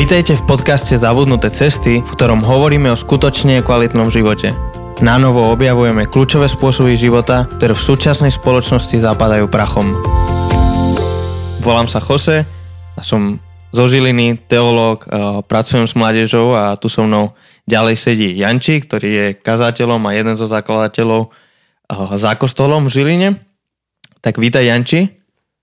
Vítajte v podcaste Zabudnuté cesty, v ktorom hovoríme o skutočne kvalitnom živote. Na novo objavujeme kľúčové spôsoby života, ktoré v súčasnej spoločnosti zapadajú prachom. Volám sa Jose a som zo Žiliny, teológ, pracujem s mládežou a tu so mnou ďalej sedí Janči, ktorý je kazateľom a jeden zo zakladateľov za kostolom v Žiline. Tak vítaj Janči.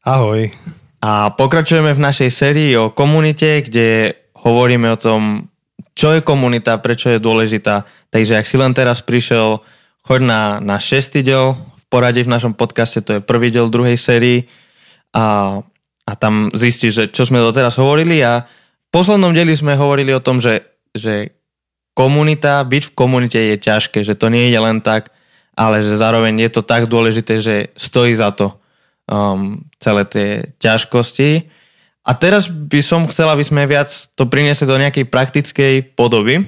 Ahoj. A pokračujeme v našej sérii o komunite, kde hovoríme o tom, čo je komunita, prečo je dôležitá. Takže ak si len teraz prišiel, choď na, na šestý diel. V poradí v našom podcaste, to je prvý diel druhej sérii. A, a tam zistíš, že čo sme doteraz hovorili. A v poslednom dieli sme hovorili o tom, že, že komunita, byť v komunite je ťažké, že to nie je len tak, ale že zároveň je to tak dôležité, že stojí za to um, celé tie ťažkosti a teraz by som chcela, aby sme viac to priniesli do nejakej praktickej podoby,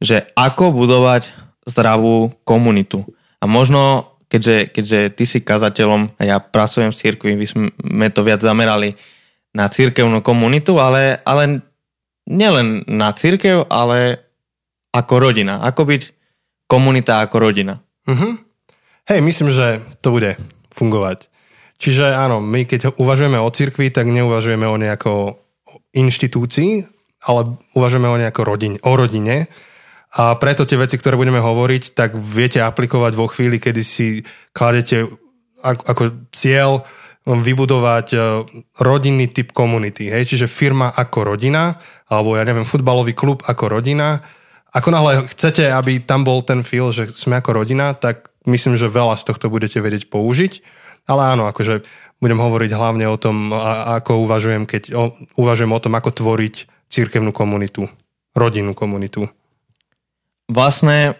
že ako budovať zdravú komunitu. A možno, keďže, keďže ty si kazateľom a ja pracujem v cirkvi, by sme to viac zamerali na církevnú komunitu, ale, ale nielen na církev, ale ako rodina. Ako byť komunita ako rodina. Uh-huh. Hej, myslím, že to bude fungovať. Čiže áno, my keď uvažujeme o cirkvi, tak neuvažujeme o nejako inštitúcii, ale uvažujeme o nejako rodine, o rodine. A preto tie veci, ktoré budeme hovoriť, tak viete aplikovať vo chvíli, kedy si kladete ako cieľ vybudovať e, rodinný typ komunity. Hej? Čiže firma ako rodina, alebo ja neviem, futbalový klub ako rodina. Ako náhle chcete, aby tam bol ten feel, že sme ako rodina, tak myslím, že veľa z tohto budete vedieť použiť. Ale áno, akože budem hovoriť hlavne o tom, ako uvažujem, keď o, uvažujem o tom, ako tvoriť církevnú komunitu, rodinnú komunitu. Vlastne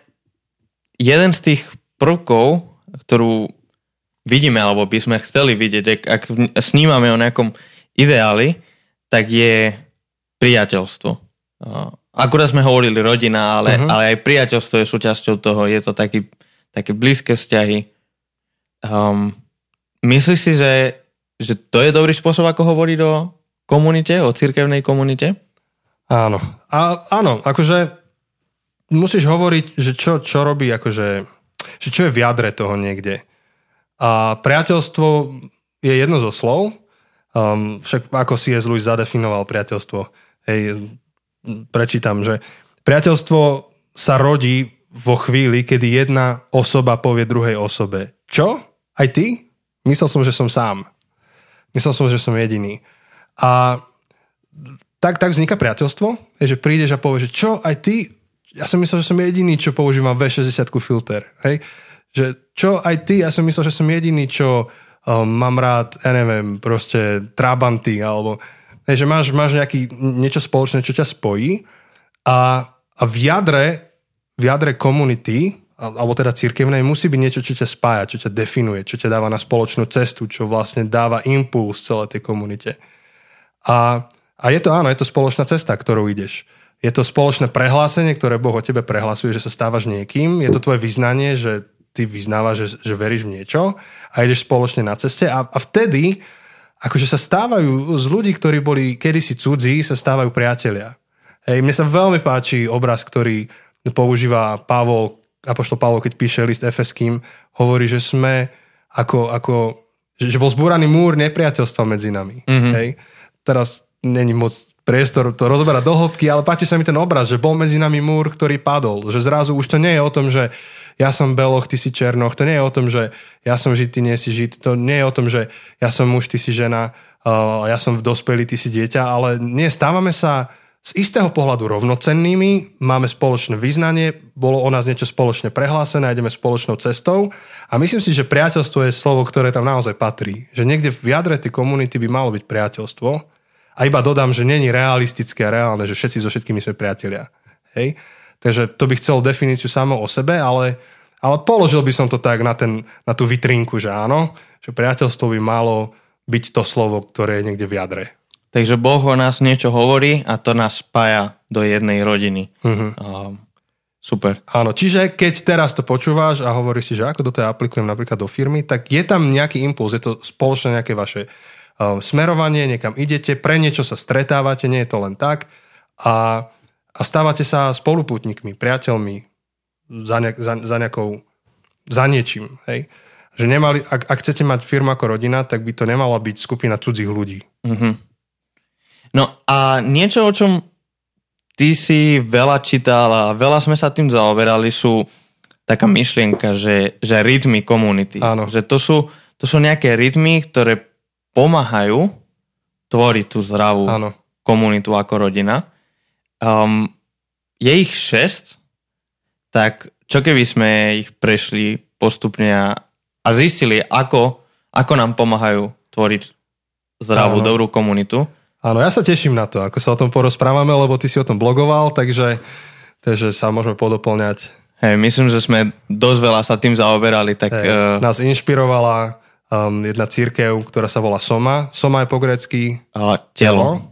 jeden z tých prvkov, ktorú vidíme, alebo by sme chceli vidieť, ak snímame o nejakom ideáli, tak je priateľstvo. Akurát sme hovorili rodina, ale, uh-huh. ale aj priateľstvo je súčasťou toho. Je to taký, také blízke vzťahy. Um, Myslíš si, že, že to je dobrý spôsob, ako hovoriť o komunite, o cirkevnej komunite? Áno. A, áno, akože musíš hovoriť, že čo, čo robí, akože, že čo je v jadre toho niekde. A priateľstvo je jedno zo slov, um, však ako C.S. Lewis zadefinoval priateľstvo. Hej, prečítam, že priateľstvo sa rodí vo chvíli, kedy jedna osoba povie druhej osobe. Čo? Aj ty? Myslel som, že som sám. Myslel som, že som jediný. A tak, tak vzniká priateľstvo, že prídeš a povieš, že čo, aj ty, ja som myslel, že som jediný, čo používam V60 filter. Hej? Že čo, aj ty, ja som myslel, že som jediný, čo um, mám rád, ja neviem, proste Trabanty, alebo hej, že máš, máš nejaký, niečo spoločné, čo ťa spojí a, a v jadre, v jadre komunity alebo teda církevnej, musí byť niečo, čo ťa spája, čo ťa definuje, čo ťa dáva na spoločnú cestu, čo vlastne dáva impuls celé tej komunite. A, a je to áno, je to spoločná cesta, ktorou ideš. Je to spoločné prehlásenie, ktoré Boh o tebe prehlasuje, že sa stávaš niekým. Je to tvoje vyznanie, že ty vyznávaš, že, že veríš v niečo a ideš spoločne na ceste. A, a vtedy, akože sa stávajú z ľudí, ktorí boli kedysi cudzí, sa stávajú priatelia. Hej, mne sa veľmi páči obraz, ktorý používa Pavol Apoštol Pavol, keď píše list Efeským, hovorí, že sme ako, ako že bol zbúraný múr nepriateľstva medzi nami. Mm-hmm. Hej? Teraz není moc priestor to rozoberať do hĺbky, ale páči sa mi ten obraz, že bol medzi nami múr, ktorý padol. Že zrazu už to nie je o tom, že ja som beloch, ty si černoch. To nie je o tom, že ja som žid, ty nie si žid. To nie je o tom, že ja som muž, ty si žena, uh, ja som dospelý, ty si dieťa. Ale nie, stávame sa z istého pohľadu rovnocennými, máme spoločné význanie, bolo o nás niečo spoločne prehlásené, ideme spoločnou cestou a myslím si, že priateľstvo je slovo, ktoré tam naozaj patrí. Že niekde v jadre tej komunity by malo byť priateľstvo a iba dodám, že není realistické a reálne, že všetci so všetkými sme priatelia. Hej? Takže to by chcel definíciu samo o sebe, ale, ale položil by som to tak na, ten, na tú vitrínku, že áno, že priateľstvo by malo byť to slovo, ktoré je niekde v jadre. Takže Boh o nás niečo hovorí a to nás spája do jednej rodiny. Uh-huh. Uh, super. Áno, čiže keď teraz to počúvaš a hovoríš si, že ako do toho aplikujem napríklad do firmy, tak je tam nejaký impuls, je to spoločné nejaké vaše uh, smerovanie, niekam idete, pre niečo sa stretávate, nie je to len tak a, a stávate sa spoluputníkmi, priateľmi za, nejak, za, za nejakou, za niečím. Hej? Že nemali, ak, ak chcete mať firmu ako rodina, tak by to nemala byť skupina cudzích ľudí. Mm-hmm. No a niečo, o čom ty si veľa čítal a veľa sme sa tým zaoberali, sú taká myšlienka, že, že rytmy komunity. Áno. Že to sú, to sú nejaké rytmy, ktoré pomáhajú tvoriť tú zdravú Áno. komunitu ako rodina. Um, je ich šesť, tak čo keby sme ich prešli postupne a, a zistili, ako, ako nám pomáhajú tvoriť zdravú, Áno. dobrú komunitu. Áno, ja sa teším na to, ako sa o tom porozprávame, lebo ty si o tom blogoval, takže, takže sa môžeme podoplňať. Hej, myslím, že sme dosť veľa sa tým zaoberali, tak Hej, uh, nás inšpirovala um, jedna církev, ktorá sa volá Soma. Soma je po grecky uh, telo.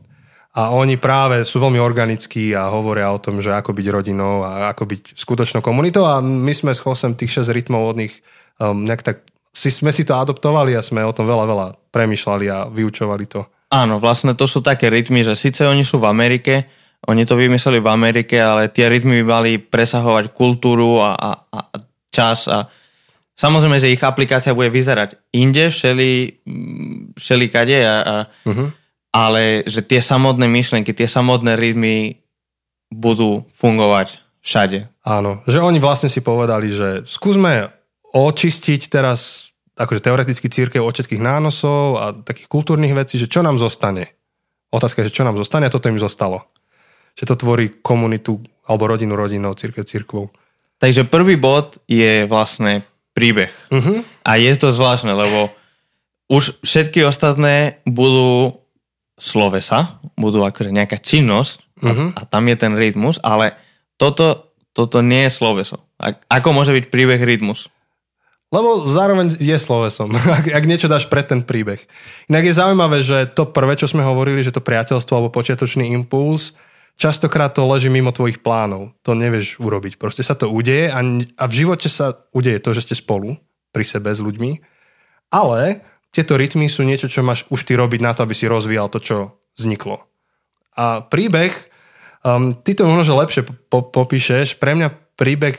A oni práve sú veľmi organickí a hovoria o tom, že ako byť rodinou a ako byť skutočnou komunitou. A my sme s Chosem tých 6 rytmov od nich um, nejak tak si, sme si to adoptovali a sme o tom veľa, veľa premyšľali a vyučovali to. Áno, vlastne to sú také rytmy, že síce oni sú v Amerike, oni to vymysleli v Amerike, ale tie rytmy mali presahovať kultúru a, a, a čas a samozrejme, že ich aplikácia bude vyzerať inde, všeli, všeli kade, a, a, uh-huh. ale že tie samotné myšlenky, tie samotné rytmy budú fungovať všade. Áno, že oni vlastne si povedali, že skúsme očistiť teraz akože teoreticky církev od všetkých nánosov a takých kultúrnych vecí, že čo nám zostane. Otázka je, že čo nám zostane a toto im zostalo. Že to tvorí komunitu alebo rodinu rodinou, církev církvou. Takže prvý bod je vlastne príbeh. Uh-huh. A je to zvláštne, lebo už všetky ostatné budú slovesa, budú akože nejaká činnosť Uh-huh. a tam je ten rytmus, ale toto, toto nie je sloveso. A, ako môže byť príbeh rytmus? Lebo zároveň je slovesom, ak, ak niečo dáš pred ten príbeh. Inak je zaujímavé, že to prvé, čo sme hovorili, že to priateľstvo alebo počiatočný impuls, častokrát to leží mimo tvojich plánov. To nevieš urobiť. Proste sa to udeje a, a v živote sa udeje to, že ste spolu pri sebe s ľuďmi. Ale tieto rytmy sú niečo, čo máš už ty robiť na to, aby si rozvíjal to, čo vzniklo. A príbeh, um, ty to možno, lepšie po, popíšeš, pre mňa príbeh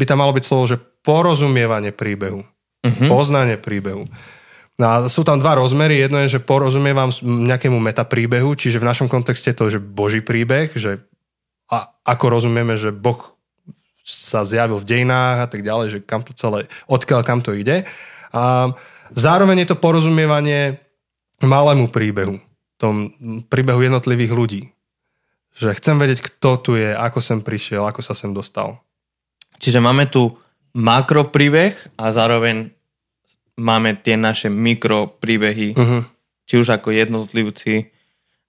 by tam malo byť slovo, že porozumievanie príbehu. Uh-huh. Poznanie príbehu. No a sú tam dva rozmery. Jedno je, že porozumievam nejakému metapríbehu, čiže v našom kontexte to, že Boží príbeh, že a ako rozumieme, že Boh sa zjavil v dejinách a tak ďalej, že kam to celé, odkiaľ kam to ide. A zároveň je to porozumievanie malému príbehu, tom príbehu jednotlivých ľudí. Že chcem vedieť, kto tu je, ako sem prišiel, ako sa sem dostal. Čiže máme tu makropríbeh a zároveň máme tie naše mikropríbehy, uh-huh. či už ako jednotlivci.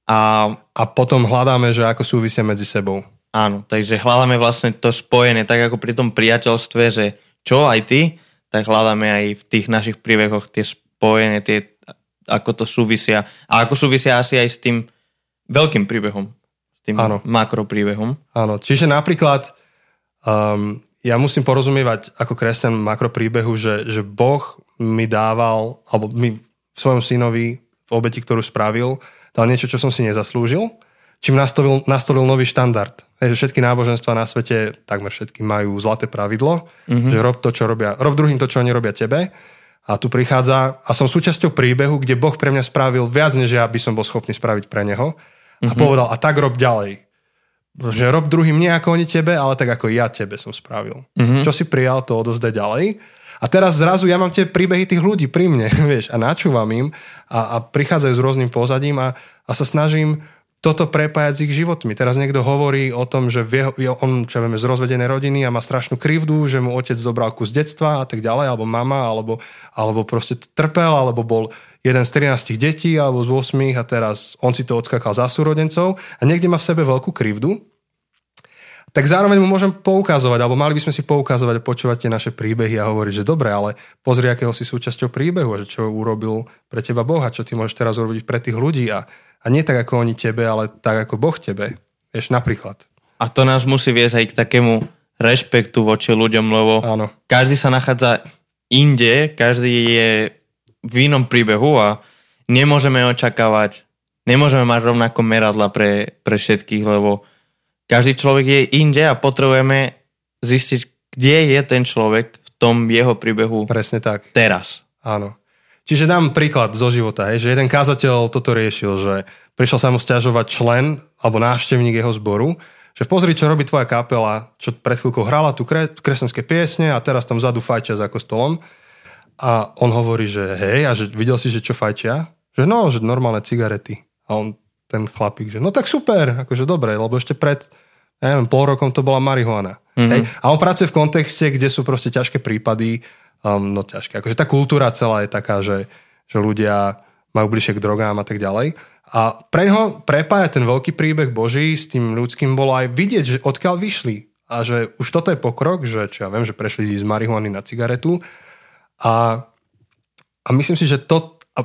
A, a potom hľadáme, že ako súvisia medzi sebou. Áno, takže hľadáme vlastne to spojené, tak ako pri tom priateľstve, že čo aj ty, tak hľadáme aj v tých našich príbehoch tie spojené, tie, ako to súvisia. A ako súvisia asi aj s tým veľkým príbehom, s tým Áno. makropríbehom. Áno, čiže napríklad um, ja musím porozumievať ako kresťan makropríbehu, že, že Boh mi dával, alebo mi v svojom synovi v obeti, ktorú spravil, dal niečo, čo som si nezaslúžil, čím nastolil, nastolil nový štandard. Hej, že všetky náboženstva na svete, takmer všetky majú zlaté pravidlo, mm-hmm. že rob to, čo robia, rob druhým to, čo oni robia tebe. A tu prichádza, a som súčasťou príbehu, kde Boh pre mňa spravil viac, než ja by som bol schopný spraviť pre neho. A mm-hmm. povedal, a tak rob ďalej. Že rob druhým nie ako oni tebe, ale tak ako ja tebe som spravil. Mm-hmm. Čo si prijal, to odovzdaj ďalej. A teraz zrazu ja mám tie príbehy tých ľudí pri mne, vieš, a načúvam im a, a prichádzajú s rôznym pozadím a, a sa snažím toto prepájať s ich životmi. Teraz niekto hovorí o tom, že vie, on, čo vieme, z rozvedenej rodiny a má strašnú krivdu, že mu otec zobral kus detstva a tak ďalej, alebo mama, alebo, alebo proste trpel, alebo bol jeden z 13 detí, alebo z 8 a teraz on si to odskakal za súrodencov a niekde má v sebe veľkú krivdu, tak zároveň mu môžem poukazovať, alebo mali by sme si poukazovať a počúvať tie naše príbehy a hovoriť, že dobre, ale pozri, akého si súčasťou príbehu a že čo urobil pre teba Boh a čo ty môžeš teraz urobiť pre tých ľudí a, a nie tak ako oni tebe, ale tak ako Boh tebe. Vieš, napríklad. A to nás musí viesť aj k takému rešpektu voči ľuďom, lebo Áno. každý sa nachádza inde, každý je v inom príbehu a nemôžeme očakávať nemôžeme mať rovnako meradla pre, pre všetkých, lebo každý človek je inde a potrebujeme zistiť, kde je ten človek v tom jeho príbehu Presne tak. teraz. Áno. Čiže dám príklad zo života, hej, že jeden kázateľ toto riešil, že prišiel sa mu stiažovať člen alebo návštevník jeho zboru, že pozri, čo robí tvoja kapela, čo pred chvíľkou hrala tu kre, kresťanské piesne a teraz tam vzadu fajčia za kostolom. A on hovorí, že hej, a že videl si, že čo fajčia? Že no, že normálne cigarety. A on, ten chlapík, že no tak super, akože dobre, lebo ešte pred, neviem, pol rokom to bola marihuana. Mm-hmm. Hej? A on pracuje v kontexte, kde sú proste ťažké prípady, um, no ťažké. Akože tá kultúra celá je taká, že, že ľudia majú bližšie k drogám a tak ďalej. A pre neho prepája ten veľký príbeh Boží s tým ľudským bolo aj vidieť, že odkiaľ vyšli. A že už toto je pokrok, že čo ja viem, že prešli z marihuany na cigaretu. A, a myslím si, že to, a,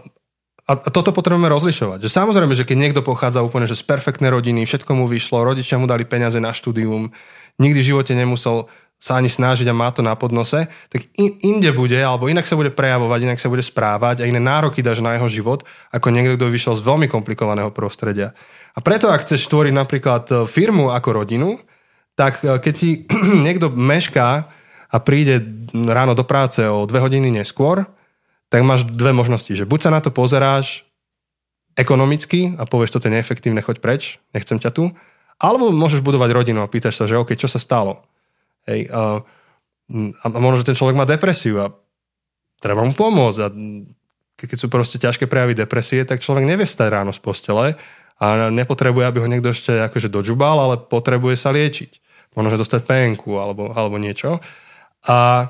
a toto potrebujeme rozlišovať. Že samozrejme, že keď niekto pochádza úplne že z perfektnej rodiny, všetko mu vyšlo, rodičia mu dali peniaze na štúdium, nikdy v živote nemusel sa ani snažiť a má to na podnose, tak in, inde bude, alebo inak sa bude prejavovať, inak sa bude správať a iné nároky dáš na jeho život, ako niekto, kto vyšiel z veľmi komplikovaného prostredia. A preto, ak chceš tvoriť napríklad e, firmu ako rodinu, tak e, keď ti niekto mešká a príde ráno do práce o dve hodiny neskôr, tak máš dve možnosti, že buď sa na to pozeráš ekonomicky a povieš, toto je neefektívne, choď preč, nechcem ťa tu, alebo môžeš budovať rodinu a pýtaš sa, že OK, čo sa stalo? Hej, a, a možno, že ten človek má depresiu a treba mu pomôcť a keď sú proste ťažké prejavy depresie, tak človek nevie stať ráno z postele a nepotrebuje, aby ho niekto ešte akože dožubal, ale potrebuje sa liečiť. Možno, že dostať penku alebo, alebo niečo. A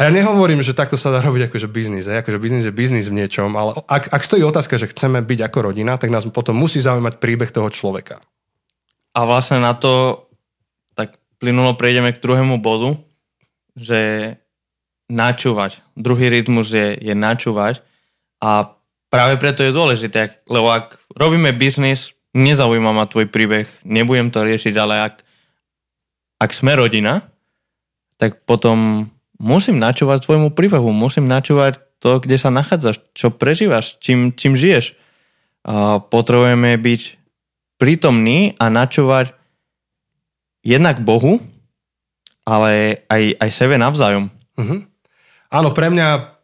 a ja nehovorím, že takto sa dá robiť akože biznis, hej? akože biznis je biznis v niečom, ale ak, ak stojí otázka, že chceme byť ako rodina, tak nás potom musí zaujímať príbeh toho človeka. A vlastne na to plynulo prejdeme k druhému bodu, že načúvať. Druhý rytmus je, je načúvať a práve preto je dôležité, lebo ak robíme biznis, nezaujíma ma tvoj príbeh, nebudem to riešiť, ale ak, ak sme rodina, tak potom musím načúvať tvojmu príbehu, musím načúvať to, kde sa nachádzaš, čo prežívaš, čím, čím žiješ. A potrebujeme byť prítomní a načúvať jednak Bohu, ale aj, aj sebe navzájom. Uh-huh. Áno, pre mňa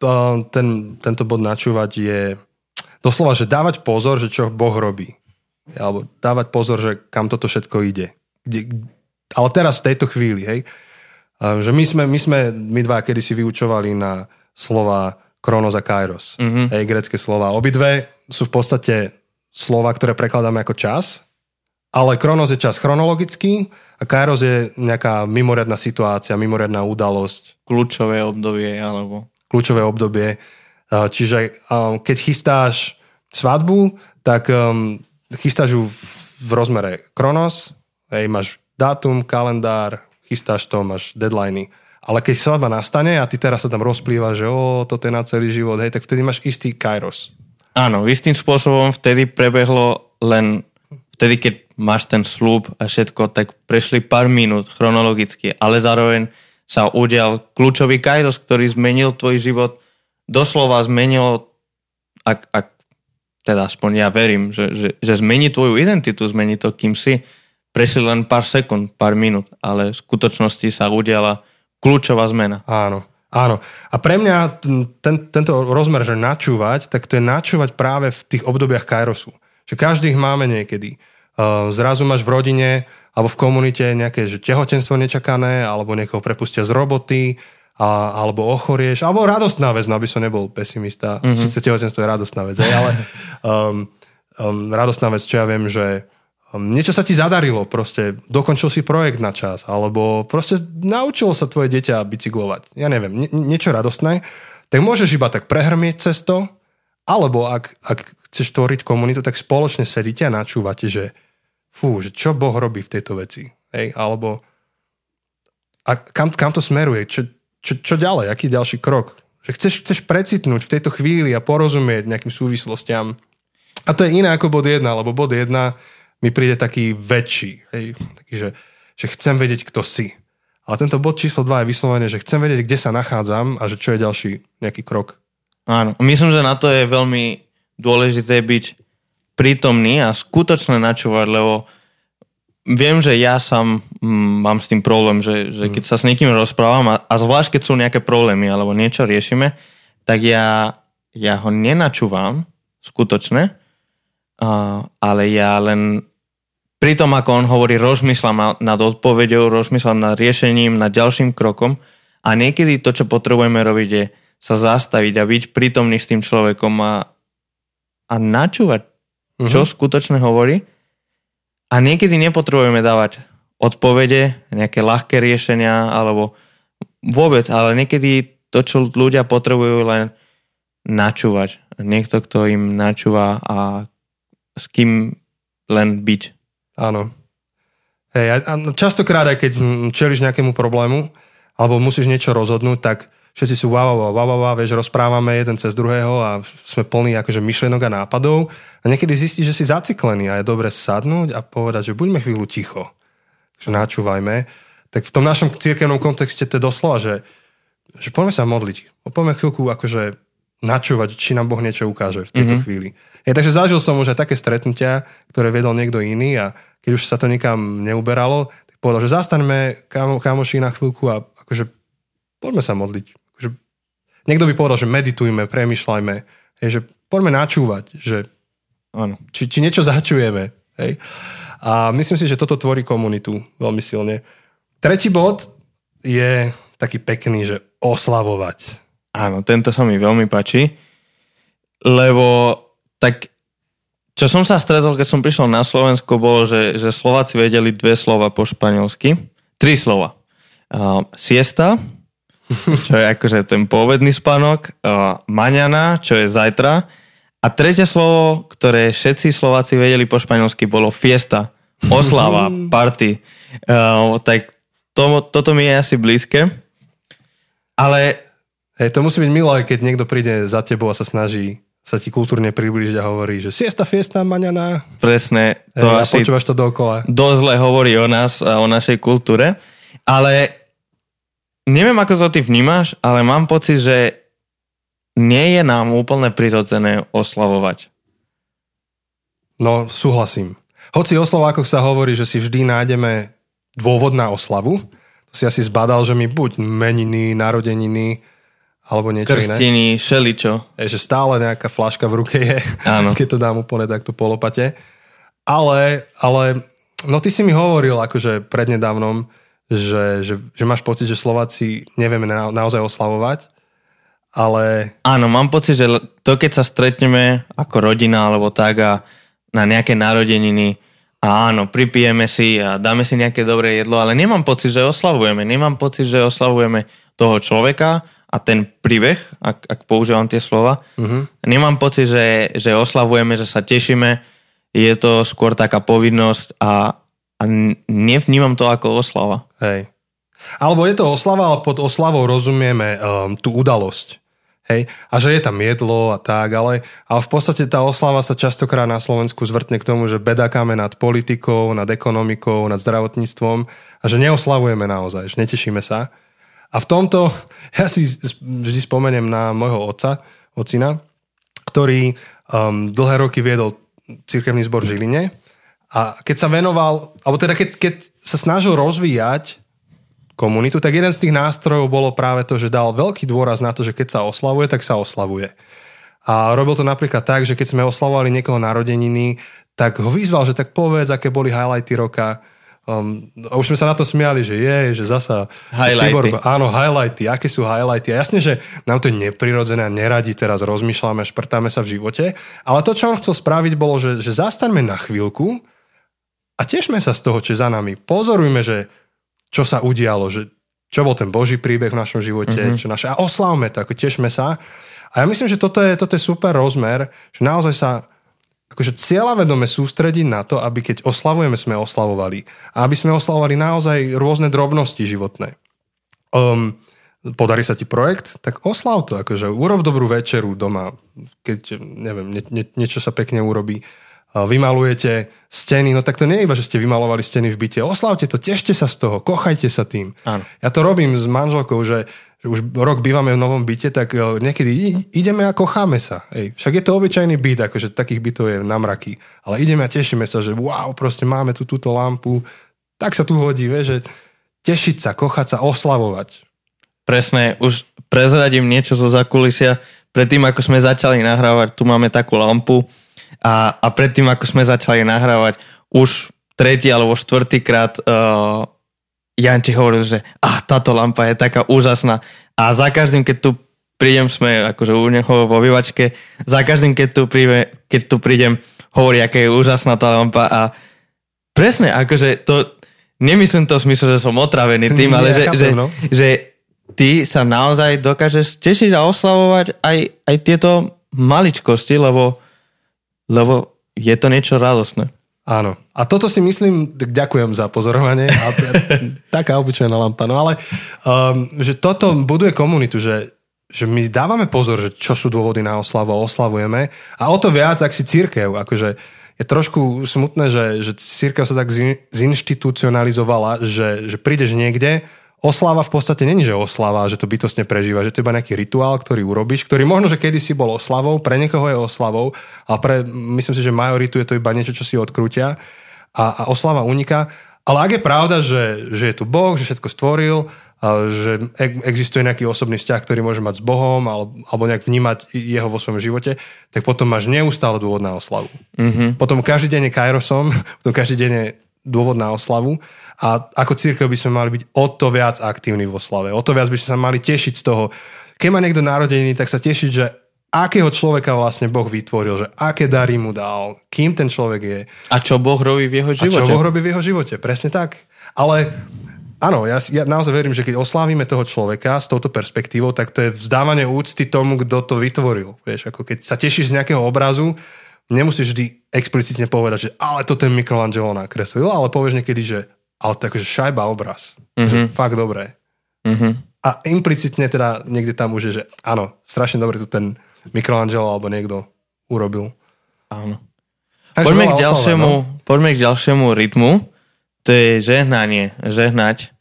ten, tento bod načúvať je doslova, že dávať pozor, že čo Boh robí. Alebo dávať pozor, že kam toto všetko ide. Kde, ale teraz v tejto chvíli, hej že my sme, my sme, my dva kedy si vyučovali na slova Kronos a Kairos. Mm-hmm. Hej, grecké slova. Obidve sú v podstate slova, ktoré prekladáme ako čas, ale Kronos je čas chronologický a Kairos je nejaká mimoriadná situácia, mimoriadná udalosť. Kľúčové obdobie, alebo... Kľúčové obdobie. Čiže keď chystáš svadbu, tak um, chystáš ju v rozmere Kronos, hej, máš dátum, kalendár, chystáš to, máš deadliny. Ale keď svadba nastane a ty teraz sa tam rozplýva, že o, toto je na celý život, hej, tak vtedy máš istý kairos. Áno, istým spôsobom vtedy prebehlo len vtedy, keď máš ten slúb a všetko, tak prešli pár minút chronologicky, ale zároveň sa udial kľúčový kairos, ktorý zmenil tvoj život, doslova zmenil, ak, ak teda aspoň ja verím, že, že, že zmení tvoju identitu, zmení to, kým si prešli len pár sekúnd, pár minút, ale v skutočnosti sa udiala kľúčová zmena. Áno. Áno. A pre mňa ten, tento rozmer, že načúvať, tak to je načúvať práve v tých obdobiach Kairosu. Že každých máme niekedy. Uh, zrazu máš v rodine alebo v komunite nejaké že tehotenstvo nečakané, alebo niekoho prepustia z roboty, a, alebo ochorieš, alebo radostná vec, no aby som nebol pesimista. Mm-hmm. Sice tehotenstvo je radostná vec, ale um, um, radostná vec, čo ja viem, že Hm, niečo sa ti zadarilo, proste dokončil si projekt na čas, alebo proste naučilo sa tvoje dieťa bicyklovať. Ja neviem, nie, niečo radostné. Tak môžeš iba tak prehrmieť cez to, alebo ak, ak chceš tvoriť komunitu, tak spoločne sedíte a načúvate, že fú, že čo Boh robí v tejto veci. Hej? Alebo a kam, kam to smeruje? Čo, čo, čo ďalej? Aký ďalší krok? Že chceš, chceš precitnúť v tejto chvíli a porozumieť nejakým súvislostiam. A to je iné ako bod 1, lebo bod 1 mi príde taký väčší. Hej? Taký, že, že chcem vedieť, kto si. Ale tento bod číslo 2 je vyslovené, že chcem vedieť, kde sa nachádzam a že čo je ďalší nejaký krok. Áno, myslím, že na to je veľmi dôležité byť prítomný a skutočne načúvať, lebo viem, že ja sám mm, mám s tým problém, že, že keď sa s niekým rozprávam a, a zvlášť keď sú nejaké problémy alebo niečo riešime, tak ja, ja ho nenačúvam skutočne, uh, ale ja len pri tom, ako on hovorí, rozmýšľam nad odpovedou, rozmýšľam nad riešením, nad ďalším krokom a niekedy to, čo potrebujeme robiť, je sa zastaviť a byť prítomný s tým človekom a, a načúvať, čo uh-huh. skutočne hovorí a niekedy nepotrebujeme dávať odpovede, nejaké ľahké riešenia alebo vôbec, ale niekedy to, čo ľudia potrebujú len načúvať. Niekto, kto im načúva a s kým len byť. Áno. Hej, a častokrát, aj keď čeliš nejakému problému, alebo musíš niečo rozhodnúť, tak všetci sú wow, wow, wow, wow, vieš, rozprávame jeden cez druhého a sme plní akože myšlenok a nápadov a niekedy zistíš, že si zaciklený a je dobre sadnúť a povedať, že buďme chvíľu ticho, že načúvajme. Tak v tom našom církevnom kontexte to je doslova, že, že poďme sa modliť. Poďme chvíľku akože načúvať, či nám Boh niečo ukáže v tejto mm-hmm. chvíli. Ja, takže zažil som už aj také stretnutia, ktoré vedol niekto iný a keď už sa to nikam neuberalo, tak povedal, že zastaňme kamoši na chvíľku a akože poďme sa modliť niekto by povedal, že meditujme, premyšľajme, hej, že poďme načúvať, že áno, či, či niečo začujeme. Hej. A myslím si, že toto tvorí komunitu veľmi silne. Tretí bod je taký pekný, že oslavovať. Áno, tento sa mi veľmi páči, lebo tak čo som sa stretol, keď som prišiel na Slovensko, bolo, že, že Slováci vedeli dve slova po španielsky. Tri slova. Uh, siesta, čo je akože ten povedný spánok, uh, maňana, čo je zajtra. A tretie slovo, ktoré všetci Slováci vedeli po španielsky, bolo fiesta, oslava, party. Uh, tak to, toto mi je asi blízke. Ale... Hej, to musí byť milé, keď niekto príde za tebou a sa snaží sa ti kultúrne priblížiť a hovorí, že siesta, fiesta, maňana. Presne. To Hej, asi a počúvaš to dookola. Dosť zle hovorí o nás a o našej kultúre. Ale neviem, ako to ty vnímaš, ale mám pocit, že nie je nám úplne prirodzené oslavovať. No, súhlasím. Hoci o Slovákoch sa hovorí, že si vždy nájdeme dôvod na oslavu, to si asi zbadal, že mi buď meniny, narodeniny, alebo niečo Krstiny, iné. šeličo. Je, že stále nejaká flaška v ruke je, Áno. keď to dám úplne takto polopate. Ale, ale, no ty si mi hovoril akože prednedávnom, že, že, že máš pocit, že Slováci nevieme na, naozaj oslavovať, ale... Áno, mám pocit, že to, keď sa stretneme ako rodina alebo tak a na nejaké narodeniny a áno, pripijeme si a dáme si nejaké dobré jedlo, ale nemám pocit, že oslavujeme. Nemám pocit, že oslavujeme toho človeka a ten príbeh, ak, ak používam tie slova. Uh-huh. Nemám pocit, že, že oslavujeme, že sa tešíme. Je to skôr taká povinnosť a, a nevnímam to ako oslava. Hej. Alebo je to oslava, ale pod oslavou rozumieme um, tú udalosť. Hej? A že je tam jedlo a tak, ale, ale v podstate tá oslava sa častokrát na Slovensku zvrtne k tomu, že bedakáme nad politikou, nad ekonomikou, nad zdravotníctvom a že neoslavujeme naozaj, že netešíme sa. A v tomto ja si vždy spomeniem na môjho otca, ocina, ktorý um, dlhé roky viedol cirkevný zbor v Žiline a keď sa venoval, alebo teda keď, keď sa snažil rozvíjať komunitu, tak jeden z tých nástrojov bolo práve to, že dal veľký dôraz na to, že keď sa oslavuje, tak sa oslavuje. A robil to napríklad tak, že keď sme oslavovali niekoho narodeniny, tak ho vyzval, že tak povedz, aké boli highlighty roka. Um, a už sme sa na to smiali, že je, že zasa... Highlighty. Tibor, áno, highlighty. Aké sú highlighty? A jasne, že nám to je neprirodzené a neradi teraz rozmýšľame, šprtáme sa v živote. Ale to, čo on chcel spraviť, bolo, že, že zastaňme na chvíľku a tešme sa z toho, čo je za nami. Pozorujme, že čo sa udialo, že čo bol ten Boží príbeh v našom živote, mm-hmm. čo naše, a oslavme to, ako tešme sa. A ja myslím, že toto je, toto je super rozmer, že naozaj sa akože cieľavedome sústrediť na to, aby keď oslavujeme, sme oslavovali. A aby sme oslavovali naozaj rôzne drobnosti životné. Um, podarí sa ti projekt, tak oslav to, akože urob dobrú večeru doma, keď, neviem, nie, nie, niečo sa pekne urobí vymalujete steny, no tak to nie je iba, že ste vymalovali steny v byte. Oslavte to, tešte sa z toho, kochajte sa tým. Áno. Ja to robím s manželkou, že, že už rok bývame v novom byte, tak e, niekedy ideme a kocháme sa. Hej. Však je to obyčajný byt, akože takých bytov je na mraky. Ale ideme a tešíme sa, že wow, proste máme tu túto lampu. Tak sa tu hodí, vie, že tešiť sa, kochať sa, oslavovať. Presne, už prezradím niečo zo zakulisia. Predtým, ako sme začali nahrávať, tu máme takú lampu a, a predtým, ako sme začali nahrávať, už tretí alebo štvrtýkrát uh, Janči hovoril, že ah, táto lampa je taká úžasná. A za každým, keď tu prídem, sme akože u neho vo vyvačke, za každým, keď tu, príde, keď tu prídem, hovorí, aká je úžasná tá lampa a presne, akože to, nemyslím to v smysle, že som otravený tým, ale že, že, no. že ty sa naozaj dokážeš tešiť a oslavovať aj, aj tieto maličkosti, lebo, lebo je to niečo radosné. Áno. A toto si myslím, ďakujem za pozorovanie. A taká obyčajná lampa. No ale, um, že toto buduje komunitu, že, že my dávame pozor, že čo sú dôvody na oslavu oslavujeme. A o to viac, ak si církev, akože je trošku smutné, že, že církev sa tak zinštitucionalizovala, že, že prídeš niekde Oslava v podstate není, že oslava, že to bytostne prežíva, že to je iba nejaký rituál, ktorý urobíš, ktorý možno, že kedysi bol oslavou, pre niekoho je oslavou, ale pre, myslím si, že majoritu je to iba niečo, čo si odkrútia a, a oslava uniká. Ale ak je pravda, že, že je tu Boh, že všetko stvoril, že existuje nejaký osobný vzťah, ktorý môže mať s Bohom alebo, nejak vnímať jeho vo svojom živote, tak potom máš neustále dôvod na oslavu. Mm-hmm. Potom každý deň je kairosom, potom každý deň je dôvod na oslavu a ako církev by sme mali byť o to viac aktívni vo slave. O to viac by sme sa mali tešiť z toho. Keď má niekto narodeniny, tak sa tešiť, že akého človeka vlastne Boh vytvoril, že aké dary mu dal, kým ten človek je. A čo Boh robí v jeho živote. A čo Boh robí v jeho živote, presne tak. Ale áno, ja, ja naozaj verím, že keď oslávime toho človeka s touto perspektívou, tak to je vzdávanie úcty tomu, kto to vytvoril. Vieš, ako keď sa tešíš z nejakého obrazu, nemusíš vždy explicitne povedať, že ale to ten Michelangelo nakreslil, ale povieš niekedy, že ale to je akože šajba obraz. Mm-hmm. fakt dobré. Mm-hmm. A implicitne teda niekde tam už je, že áno, strašne dobre to ten Michelangelo alebo niekto urobil. Áno. poďme k, ďalšiemu, oslava, no? poďme k ďalšiemu rytmu. To je žehnanie, žehnať.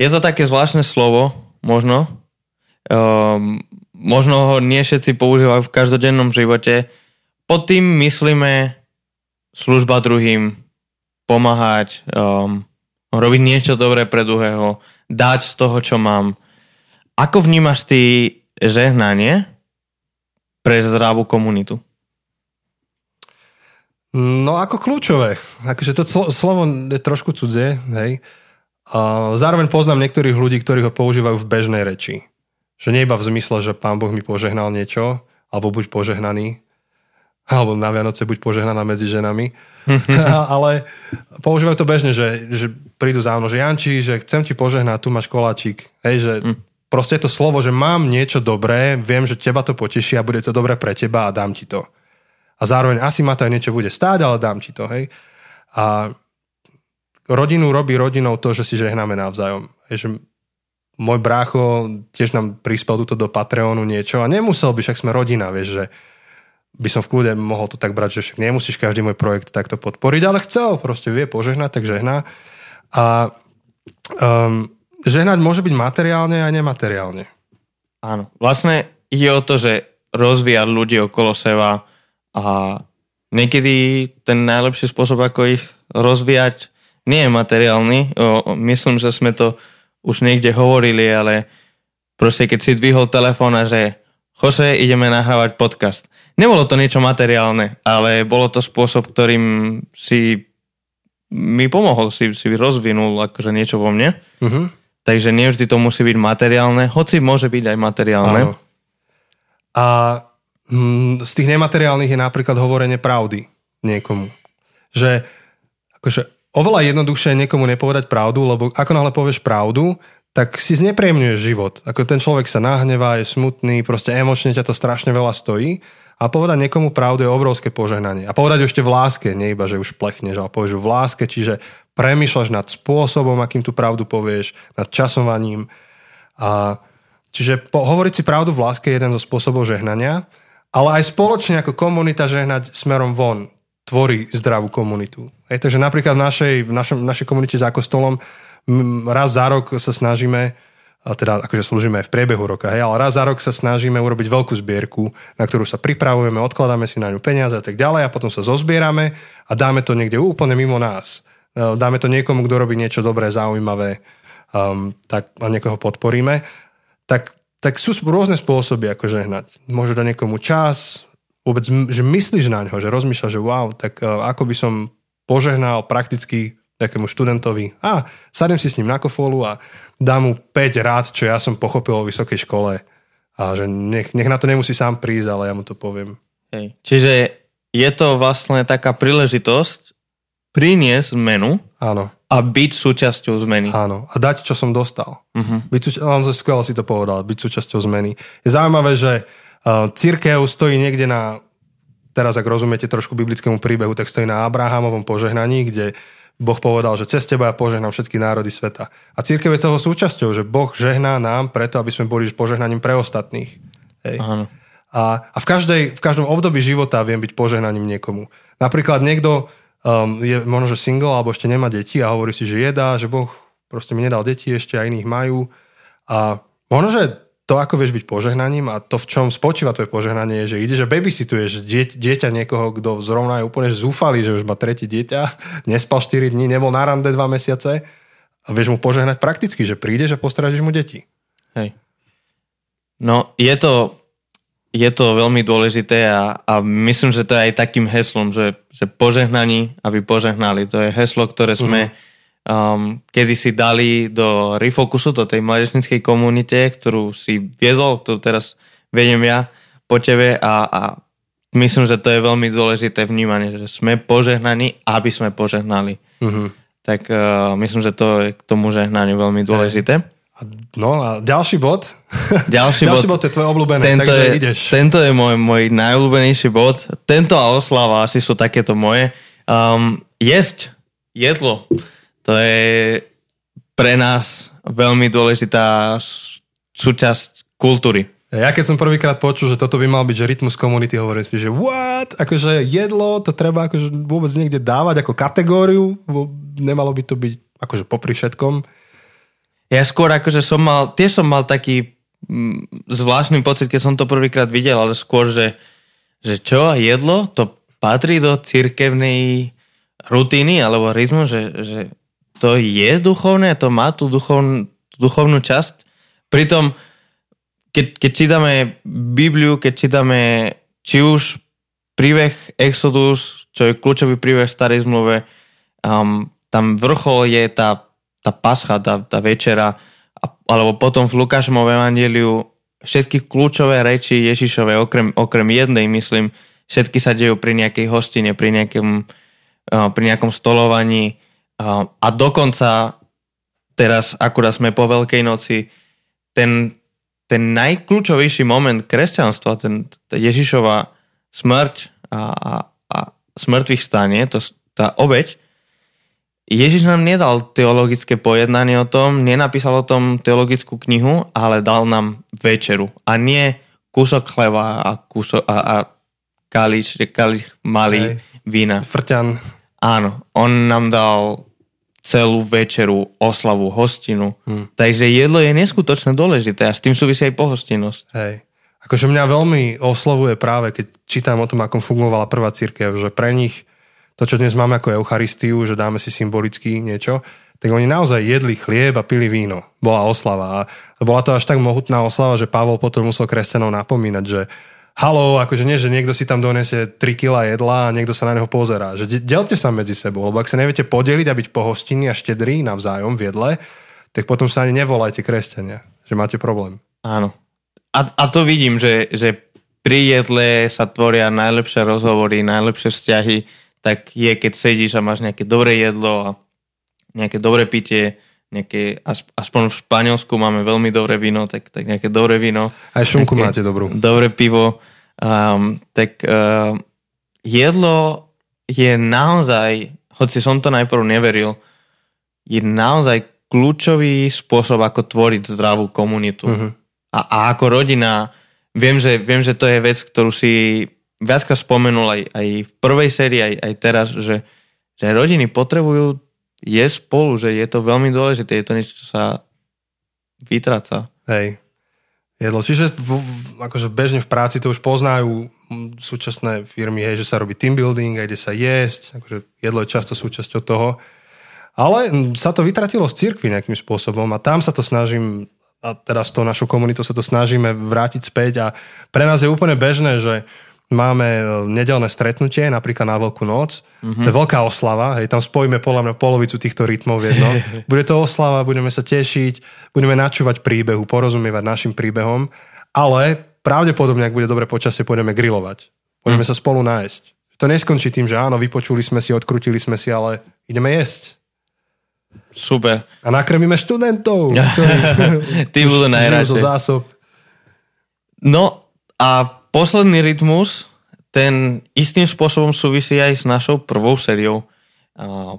Je to také zvláštne slovo, možno. Um, možno ho nie všetci používajú v každodennom živote. Pod tým myslíme služba druhým, pomáhať, um, robiť niečo dobré pre druhého, dať z toho, čo mám. Ako vnímaš ty žehnanie pre zdravú komunitu? No ako kľúčové. Akože to slovo je trošku cudzie, hej. Zároveň poznám niektorých ľudí, ktorí ho používajú v bežnej reči. Že nie iba v zmysle, že pán Boh mi požehnal niečo, alebo buď požehnaný, alebo na Vianoce buď požehnaná medzi ženami, ale používajú to bežne, že, že prídu za mnou, že Janči, že chcem ti požehnať, tu máš koláčik. Hej, že mm. proste je to slovo, že mám niečo dobré, viem, že teba to poteší a bude to dobré pre teba a dám ti to. A zároveň asi ma to aj niečo bude stáť, ale dám ti to, hej. A rodinu robí rodinou to, že si žehnáme navzájom. Hej, že môj brácho tiež nám prispel túto do Patreonu niečo a nemusel by, však sme rodina, vieš, že by som v kľude mohol to tak brať, že však nemusíš každý môj projekt takto podporiť, ale chcel, proste vie požehnať, tak žehná. A um, žehnať môže byť materiálne a nemateriálne. Áno. Vlastne ide o to, že rozvíjať ľudí okolo seba a niekedy ten najlepší spôsob, ako ich rozvíjať, nie je materiálny. O, myslím, že sme to už niekde hovorili, ale proste keď si dvihol telefón a že Jose, ideme nahrávať podcast Nebolo to niečo materiálne, ale bolo to spôsob, ktorým si mi pomohol, si, si rozvinul akože niečo vo mne. Uh-huh. Takže nie vždy to musí byť materiálne, hoci môže byť aj materiálne. Áno. A hm, z tých nemateriálnych je napríklad hovorenie pravdy niekomu. Že akože oveľa jednoduchšie je niekomu nepovedať pravdu, lebo ako náhle povieš pravdu, tak si znepríjemňuješ život. Ako ten človek sa nahnevá, je smutný, proste emočne ťa to strašne veľa stojí a povedať niekomu pravdu je obrovské požehnanie. A povedať ešte v láske, nie iba, že už plechneš, ale povieš v láske, čiže premýšľaš nad spôsobom, akým tú pravdu povieš, nad časovaním. A, čiže po, hovoriť si pravdu v láske je jeden zo spôsobov žehnania, ale aj spoločne ako komunita žehnať smerom von tvorí zdravú komunitu. Hej, takže napríklad v našej, v našom, v našej komunite za kostolom raz za rok sa snažíme a teda akože slúžime aj v priebehu roka, hej, ale raz za rok sa snažíme urobiť veľkú zbierku, na ktorú sa pripravujeme, odkladáme si na ňu peniaze a tak ďalej a potom sa zozbierame a dáme to niekde úplne mimo nás. E, dáme to niekomu, kto robí niečo dobré, zaujímavé um, tak, a niekoho podporíme. Tak, tak sú rôzne spôsoby, ako žehnať. Môže dať niekomu čas, vôbec, že myslíš na ňo, že rozmýšľaš, že wow, tak uh, ako by som požehnal prakticky nejakému študentovi a sadem si s ním na kofolu a dám mu 5 rád, čo ja som pochopil o vysokej škole a že nech, nech na to nemusí sám prísť, ale ja mu to poviem. Hej. Čiže je to vlastne taká príležitosť priniesť zmenu Áno. a byť súčasťou zmeny. Áno. A dať, čo som dostal. Uh-huh. Byť súča- on skvelé si to povedal, byť súčasťou zmeny. Je zaujímavé, že uh, církev stojí niekde na, teraz ak rozumiete trošku biblickému príbehu, tak stojí na Abrahamovom požehnaní, kde Boh povedal, že cez teba ja požehnám všetky národy sveta. A církev je toho súčasťou, že Boh žehná nám preto, aby sme boli požehnaním pre ostatných. Hej. Áno. A, a v, každej, v každom období života viem byť požehnaním niekomu. Napríklad niekto um, je možno, že single alebo ešte nemá deti a hovorí si, že jedá, že Boh proste mi nedal deti ešte a iných majú. A možno, že to, ako vieš byť požehnaním a to, v čom spočíva tvoje požehnanie, je, že ide, že babysituješ dieť, dieťa niekoho, kto zrovna je úplne zúfalý, že už má tretie dieťa, nespal 4 dní, nebol na rande 2 mesiace a vieš mu požehnať prakticky, že prídeš a postrážiš mu deti. Hej. No, je to, je to veľmi dôležité a, a myslím, že to je aj takým heslom, že, že požehnaní, aby požehnali. To je heslo, ktoré sme uh-huh um, kedy si dali do refokusu, do tej mladečnickej komunite, ktorú si viedol, ktorú teraz vedem ja po tebe a, a myslím, že to je veľmi dôležité vnímanie, že sme požehnaní, aby sme požehnali. Uh-huh. Tak uh, myslím, že to je k tomu žehnaniu veľmi dôležité. No a ďalší bod. Ďalší, ďalší bod, bod je tvoj obľúbený, tento takže je, ideš. Tento je môj, môj najobľúbenejší bod. Tento a oslava asi sú takéto moje. Um, jesť jedlo. To je pre nás veľmi dôležitá súčasť kultúry. Ja keď som prvýkrát počul, že toto by mal byť že rytmus komunity, hovorím si, že what? Akože jedlo, to treba akože vôbec niekde dávať ako kategóriu, nemalo by to byť akože popri všetkom. Ja skôr akože som mal, tiež som mal taký mm, zvláštny pocit, keď som to prvýkrát videl, ale skôr, že, že čo, jedlo, to patrí do cirkevnej rutiny alebo rytmu, že, že to je duchovné, to má tú, duchovn, tú duchovnú časť. Pritom, keď, keď čítame Bibliu, keď čítame či už príbeh Exodus, čo je kľúčový príbeh v starej zmluve, um, tam vrchol je tá, tá pascha, tá, tá večera, a, alebo potom v Lukášovom evangeliu všetky kľúčové reči Ježišove, okrem, okrem jednej, myslím, všetky sa dejú pri nejakej hostine, pri nejakom, uh, pri nejakom stolovaní, a, dokonca teraz, akurát sme po Veľkej noci, ten, ten najkľúčovejší moment kresťanstva, ten, tá Ježišova smrť a, a, a smrtvých stanie, to, tá obeď, Ježiš nám nedal teologické pojednanie o tom, nenapísal o tom teologickú knihu, ale dal nám večeru. A nie kúsok chleba a, kúsok, a, a kališ, kališ malý Hej. vína. Frťan. Áno, on nám dal celú večeru, oslavu, hostinu. Hmm. Takže jedlo je neskutočne dôležité a s tým súvisí aj pohostinnosť. Hej. Akože mňa veľmi oslovuje práve, keď čítam o tom, ako fungovala prvá církev, že pre nich to, čo dnes máme ako Eucharistiu, že dáme si symbolicky niečo, tak oni naozaj jedli chlieb a pili víno. Bola oslava. A bola to až tak mohutná oslava, že Pavol potom musel kresťanov napomínať, že halo, akože nie, že niekto si tam donesie 3 kg jedla a niekto sa na neho pozerá. Že delte sa medzi sebou, lebo ak sa neviete podeliť a byť pohostinní a štedrí navzájom v jedle, tak potom sa ani nevolajte kresťania, že máte problém. Áno. A, a to vidím, že, že pri jedle sa tvoria najlepšie rozhovory, najlepšie vzťahy, tak je, keď sedíš a máš nejaké dobré jedlo a nejaké dobré pitie, nejaké, aspoň v Španielsku máme veľmi dobré víno, tak, tak nejaké dobré víno. Aj šunku máte dobrú. Dobré pivo. Um, tak uh, jedlo je naozaj, hoci som to najprv neveril, je naozaj kľúčový spôsob, ako tvoriť zdravú komunitu. Uh-huh. A, a ako rodina, viem že, viem, že to je vec, ktorú si viackrát spomenul aj, aj v prvej sérii, aj, aj teraz, že, že rodiny potrebujú je spolu, že je to veľmi dôležité, je to niečo, čo sa vytráca. Hej. Jedlo. Čiže v, v, akože bežne v práci to už poznajú súčasné firmy, hej, že sa robí team building, ide sa jesť, akože jedlo je často súčasťou toho. Ale sa to vytratilo z cirkvi nejakým spôsobom a tam sa to snažím, a s tou našou komunitou sa to snažíme vrátiť späť a pre nás je úplne bežné, že máme e, nedelné stretnutie, napríklad na Veľkú noc. Mm-hmm. To je veľká oslava, hej, tam spojíme podľa mňa polovicu týchto rytmov v jedno. Bude to oslava, budeme sa tešiť, budeme načúvať príbehu, porozumievať našim príbehom, ale pravdepodobne, ak bude dobre počasie, pôjdeme grilovať. Pôjdeme mm. sa spolu nájsť. To neskončí tým, že áno, vypočuli sme si, odkrutili sme si, ale ideme jesť. Super. A nakrmíme študentov, ktorí Tí budú najradšej. zo zásob. No a posledný rytmus, ten istým spôsobom súvisí aj s našou prvou sériou.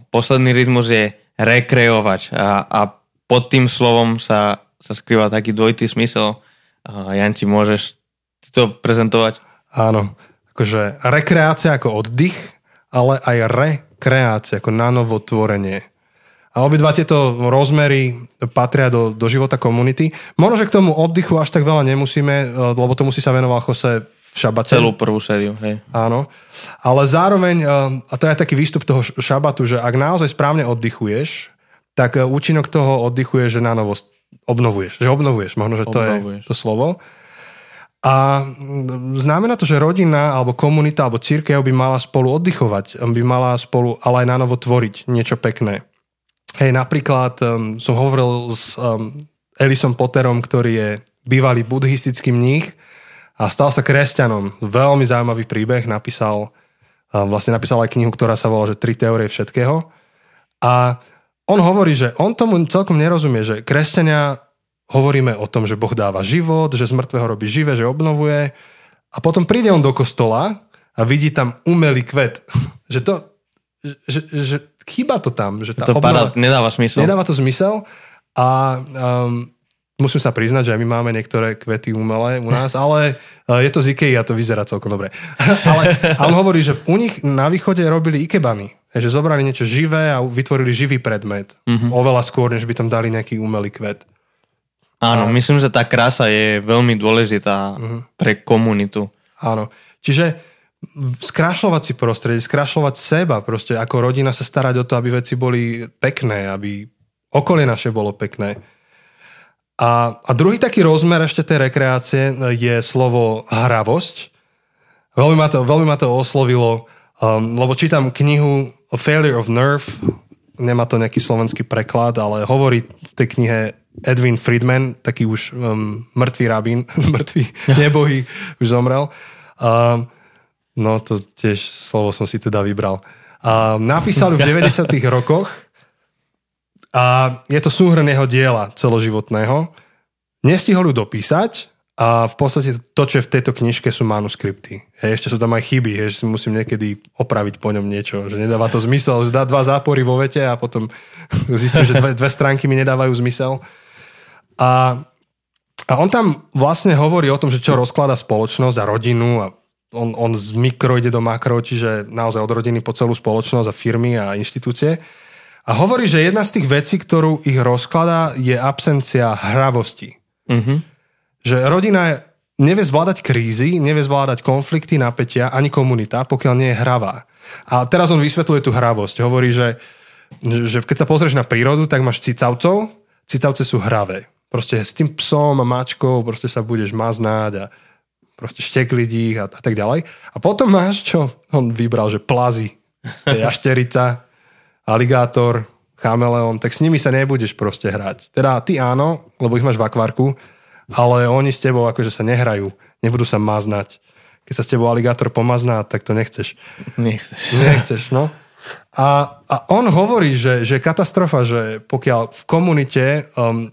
Posledný rytmus je rekreovať a, a pod tým slovom sa, sa skrýva taký dvojitý smysel. Janči, môžeš ty to prezentovať? Áno, akože rekreácia ako oddych, ale aj rekreácia ako nanovo tvorenie. A obidva tieto rozmery patria do, do života komunity. Možno, že k tomu oddychu až tak veľa nemusíme, e, lebo tomu si sa venoval Jose v šabate. Celú prvú sériu, hej. Áno. Ale zároveň, e, a to je taký výstup toho šabatu, že ak naozaj správne oddychuješ, tak e, účinok toho oddychu je, že na novo obnovuješ. Že obnovuješ, možno, že to Obnovuješ. je to slovo. A znamená to, že rodina alebo komunita alebo církev by mala spolu oddychovať, by mala spolu ale aj na novo tvoriť niečo pekné. Hej, napríklad um, som hovoril s um, Elisom Potterom, ktorý je bývalý buddhistický mních a stal sa kresťanom. Veľmi zaujímavý príbeh, napísal, um, vlastne napísal aj knihu, ktorá sa volá, že Tri teórie všetkého. A on hovorí, že on tomu celkom nerozumie, že kresťania hovoríme o tom, že Boh dáva život, že z mŕtvého robí živé, že obnovuje a potom príde on do kostola a vidí tam umelý kvet. že to, že, že chýba to tam. Že tá To obnova, para, nedáva smysel. nedáva to zmysel a um, musím sa priznať, že aj my máme niektoré kvety umelé u nás, ale uh, je to z Ikei a to vyzerá celkom dobre. ale, a on hovorí, že u nich na východe robili ikebany. Že zobrali niečo živé a vytvorili živý predmet. Mm-hmm. Oveľa skôr, než by tam dali nejaký umelý kvet. Áno, myslím, že tá krása je veľmi dôležitá pre komunitu. Áno. Čiže skrášľovať si prostredie, skrášľovať seba, proste ako rodina sa starať o to, aby veci boli pekné, aby okolie naše bolo pekné. A, a druhý taký rozmer ešte tej rekreácie je slovo hravosť. Veľmi ma to, veľmi ma to oslovilo, um, lebo čítam knihu A Failure of Nerve, nemá to nejaký slovenský preklad, ale hovorí v tej knihe Edwin Friedman, taký už um, mŕtvý rabín, mŕtvý, nebohý, už zomrel. Um, no to tiež slovo som si teda vybral. Um, napísal v 90 rokoch a je to súhrn jeho diela celoživotného. Nestihol ju dopísať a v podstate to, čo je v tejto knižke sú manuskripty. Hej, ešte sú tam aj chyby, hej, že si musím niekedy opraviť po ňom niečo, že nedáva to zmysel, že dá dva zápory vo vete a potom zistím, že dve, dve stránky mi nedávajú zmysel. A, a on tam vlastne hovorí o tom, že čo rozklada spoločnosť a rodinu a on, on z mikro ide do makro, čiže naozaj od rodiny po celú spoločnosť a firmy a inštitúcie. A hovorí, že jedna z tých vecí, ktorú ich rozkladá, je absencia hravosti. Mhm. Že rodina nevie zvládať krízy, nevie zvládať konflikty, napätia, ani komunita, pokiaľ nie je hravá. A teraz on vysvetľuje tú hravosť. Hovorí, že, že keď sa pozrieš na prírodu, tak máš cicavcov, cicavce sú hravé. Proste s tým psom a mačkou proste sa budeš maznáť a proste štekliť ich a, a tak ďalej. A potom máš, čo on vybral, že plazy, jašterica, aligátor, chameleón, tak s nimi sa nebudeš proste hrať. Teda ty áno, lebo ich máš v akvárku, ale oni s tebou akože sa nehrajú, nebudú sa maznať. Keď sa s tebou aligátor pomazná, tak to nechceš. Nechceš. Nechceš, no. A, a on hovorí, že, že katastrofa, že pokiaľ v komunite um,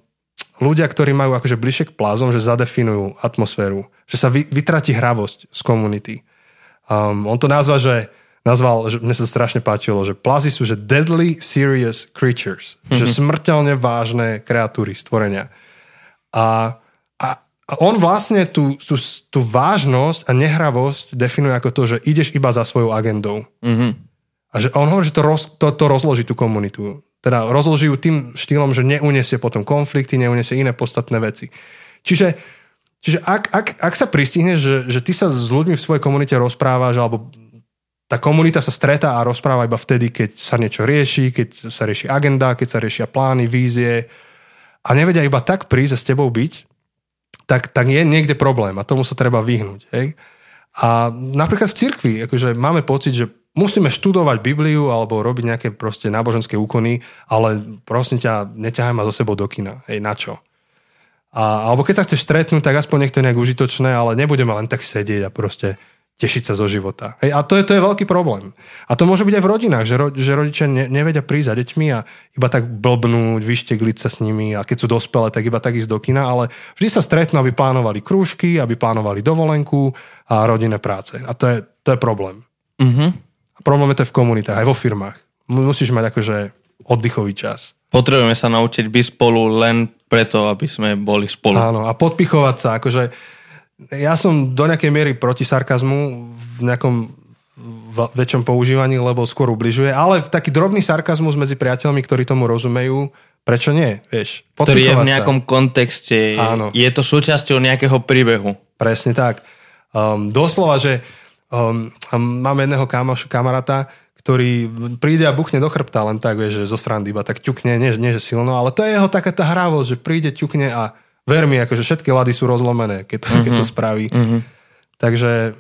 ľudia, ktorí majú akože bližšie k plázom, že zadefinujú atmosféru, že sa vy, vytratí hravosť z komunity. Um, on to nazva, že nazval, že mne sa to strašne páčilo, že plazy sú že deadly serious creatures, mm-hmm. že smrteľne vážne kreatúry, stvorenia. A, a, a on vlastne tú, tú, tú vážnosť a nehravosť definuje ako to, že ideš iba za svojou agendou. Mhm. A že on hovorí, že to, roz, to, to rozloží tú komunitu. Teda rozloží ju tým štýlom, že neuniesie potom konflikty, neuniesie iné podstatné veci. Čiže, čiže ak, ak, ak sa pristihneš, že, že ty sa s ľuďmi v svojej komunite rozprávaš, alebo tá komunita sa stretá a rozpráva iba vtedy, keď sa niečo rieši, keď sa rieši agenda, keď sa riešia plány, vízie a nevedia iba tak prísť a s tebou byť, tak, tak je niekde problém a tomu sa treba vyhnúť. Hej? A napríklad v cirkvi, akože máme pocit, že musíme študovať Bibliu alebo robiť nejaké proste náboženské úkony, ale prosím ťa, neťahaj ma zo sebou do kina. Hej, na čo? A, alebo keď sa chceš stretnúť, tak aspoň nech je nejak užitočné, ale nebudeme len tak sedieť a proste tešiť sa zo života. Hej, a to je, to je veľký problém. A to môže byť aj v rodinách, že, ro, že rodičia ne, nevedia prísť za deťmi a iba tak blbnúť, vyštegliť sa s nimi a keď sú dospelé, tak iba tak ísť do kina, ale vždy sa stretnú, aby plánovali krúžky, aby plánovali dovolenku a rodinné práce. A to je, to je problém. Uh-huh. Problém je to v komunitách, aj vo firmách. Musíš mať akože oddychový čas. Potrebujeme sa naučiť byť spolu len preto, aby sme boli spolu. Áno, a podpichovať sa, akože ja som do nejakej miery proti sarkazmu v nejakom väčšom používaní, lebo skôr ubližuje, ale taký drobný sarkazmus medzi priateľmi, ktorí tomu rozumejú, prečo nie, vieš? Ktorý je v nejakom sa. kontexte, Áno. je to súčasťou nejakého príbehu. Presne tak. Um, doslova, že um, mám jedného kamoš, kamaráta, ktorý príde a buchne do chrbta len tak, vieš, že zo srandy iba tak ťukne, nie, nie že silno, ale to je jeho taká tá hravosť, že príde, ťukne a ver mi, akože všetky lady sú rozlomené, keď to, uh-huh. keď to mhm. spraví. Uh-huh. Takže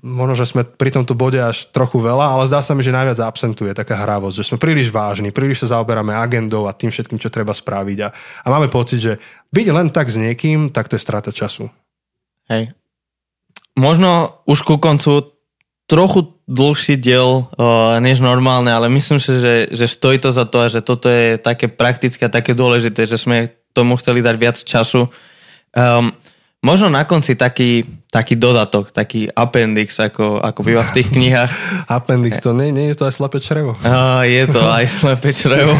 možno, že sme pri tomto bode až trochu veľa, ale zdá sa mi, že najviac absentuje taká hravosť, že sme príliš vážni, príliš sa zaoberáme agendou a tým všetkým, čo treba spraviť a, a máme pocit, že byť len tak s niekým, tak to je strata času. Hej. Možno už ku koncu trochu dlhší diel uh, než normálne, ale myslím si, že, že stojí to za to a že toto je také praktické a také dôležité, že sme tomu chceli dať viac času. Um, možno na konci taký, taký dodatok, taký appendix, ako, ako býva v tých knihách. appendix, to nie, nie je to aj slepé črevo. Uh, je to aj slepé črevo.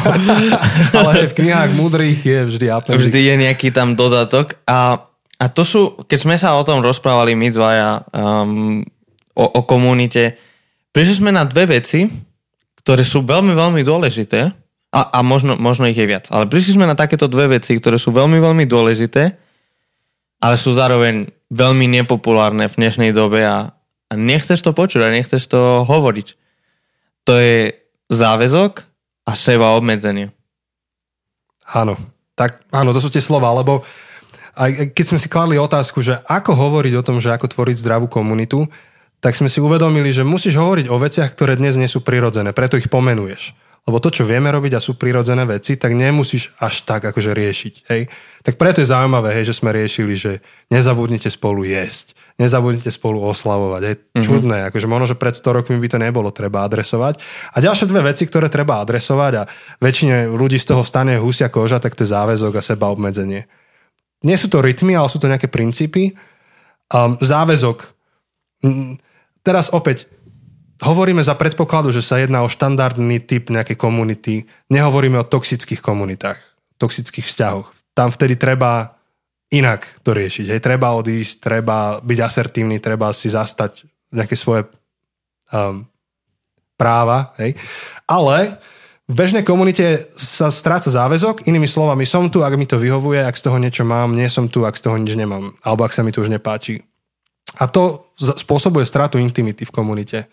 Ale v knihách múdrych je vždy appendix. Vždy je nejaký tam dodatok a, a to sú, keď sme sa o tom rozprávali my dvaja um, o, o komunite, prišli sme na dve veci, ktoré sú veľmi, veľmi dôležité a, a možno, možno ich je viac. Ale prišli sme na takéto dve veci, ktoré sú veľmi, veľmi dôležité, ale sú zároveň veľmi nepopulárne v dnešnej dobe a, a nechceš to počuť a nechceš to hovoriť. To je záväzok a seba obmedzenie. Áno, tak áno, to sú tie slova, lebo aj keď sme si kladli otázku, že ako hovoriť o tom, že ako tvoriť zdravú komunitu, tak sme si uvedomili, že musíš hovoriť o veciach, ktoré dnes nie sú prirodzené, preto ich pomenuješ. Lebo to, čo vieme robiť a sú prirodzené veci, tak nemusíš až tak akože riešiť. Hej? Tak preto je zaujímavé, hej, že sme riešili, že nezabudnite spolu jesť, nezabudnite spolu oslavovať. Hej? Mm-hmm. Čudné, akože možno, že pred 100 rokmi by to nebolo treba adresovať. A ďalšie dve veci, ktoré treba adresovať a väčšine ľudí z toho stane husia koža, tak to je záväzok a seba obmedzenie. Nie sú to rytmy, ale sú to nejaké princípy. Um, záväzok. Teraz opäť, hovoríme za predpokladu, že sa jedná o štandardný typ nejakej komunity. Nehovoríme o toxických komunitách, toxických vzťahoch. Tam vtedy treba inak to riešiť. Hej, treba odísť, treba byť asertívny, treba si zastať nejaké svoje um, práva. Hej. Ale v bežnej komunite sa stráca záväzok, inými slovami, som tu, ak mi to vyhovuje, ak z toho niečo mám, nie som tu, ak z toho nič nemám, alebo ak sa mi to už nepáči. A to spôsobuje stratu intimity v komunite.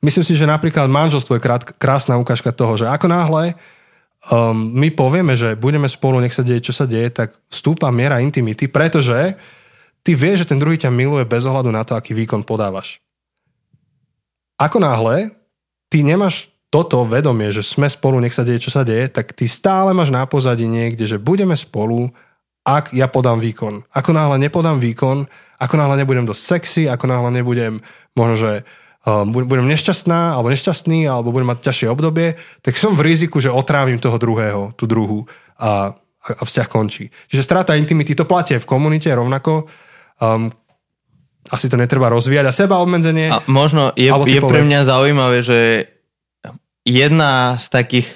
Myslím si, že napríklad manželstvo je krásna ukážka toho, že ako náhle um, my povieme, že budeme spolu, nech sa deje, čo sa deje, tak vstúpa miera intimity, pretože ty vieš, že ten druhý ťa miluje bez ohľadu na to, aký výkon podávaš. Ako náhle ty nemáš toto vedomie, že sme spolu, nech sa deje, čo sa deje, tak ty stále máš na pozadí niekde, že budeme spolu, ak ja podám výkon. Ako náhle nepodám výkon, ako náhle nebudem dosť sexy, ako náhle nebudem možno, že Ehm, budem nešťastná alebo nešťastný alebo budem mať ťažšie obdobie, tak som v riziku, že otrávim toho druhého, tú druhú a, a vzťah končí. Čiže strata intimity, to platie v komunite rovnako. Um, asi to netreba rozvíjať a seba obmedzenie. A možno je, je pre mňa zaujímavé, že jedna z takých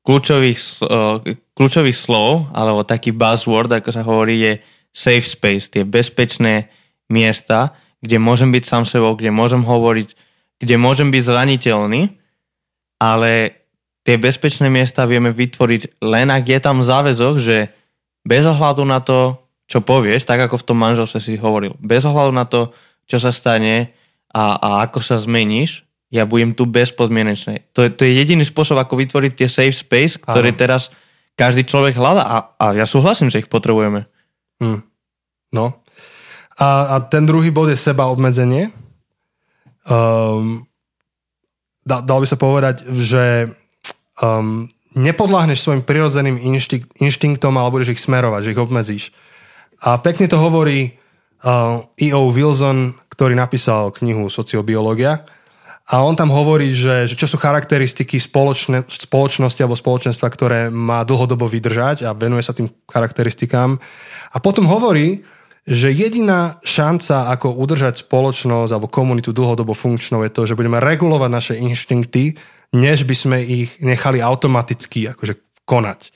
kľúčových, uh, kľúčových slov, alebo taký buzzword, ako sa hovorí, je safe space, tie bezpečné miesta, kde môžem byť sám sebou, kde môžem hovoriť kde môžem byť zraniteľný ale tie bezpečné miesta vieme vytvoriť len ak je tam záväzok, že bez ohľadu na to, čo povieš, tak ako v tom manželstve si hovoril, bez ohľadu na to, čo sa stane a, a ako sa zmeníš, ja budem tu bezpodmienečne. To je, to je jediný spôsob, ako vytvoriť tie safe space, ktoré Aha. teraz každý človek hľada a, a ja súhlasím, že ich potrebujeme. Hmm. No. A, a ten druhý bod je seba obmedzenie. Um, dal, dal by sa povedať, že um, nepodláhneš svojim prirodzeným inštik, inštinktom, ale budeš ich smerovať, že ich obmedzíš. A pekne to hovorí uh, E.O. Wilson, ktorý napísal knihu Sociobiológia. A on tam hovorí, že, že čo sú charakteristiky spoločne, spoločnosti alebo spoločenstva, ktoré má dlhodobo vydržať a venuje sa tým charakteristikám. A potom hovorí, že jediná šanca, ako udržať spoločnosť alebo komunitu dlhodobo funkčnou je to, že budeme regulovať naše inštinkty, než by sme ich nechali automaticky akože konať.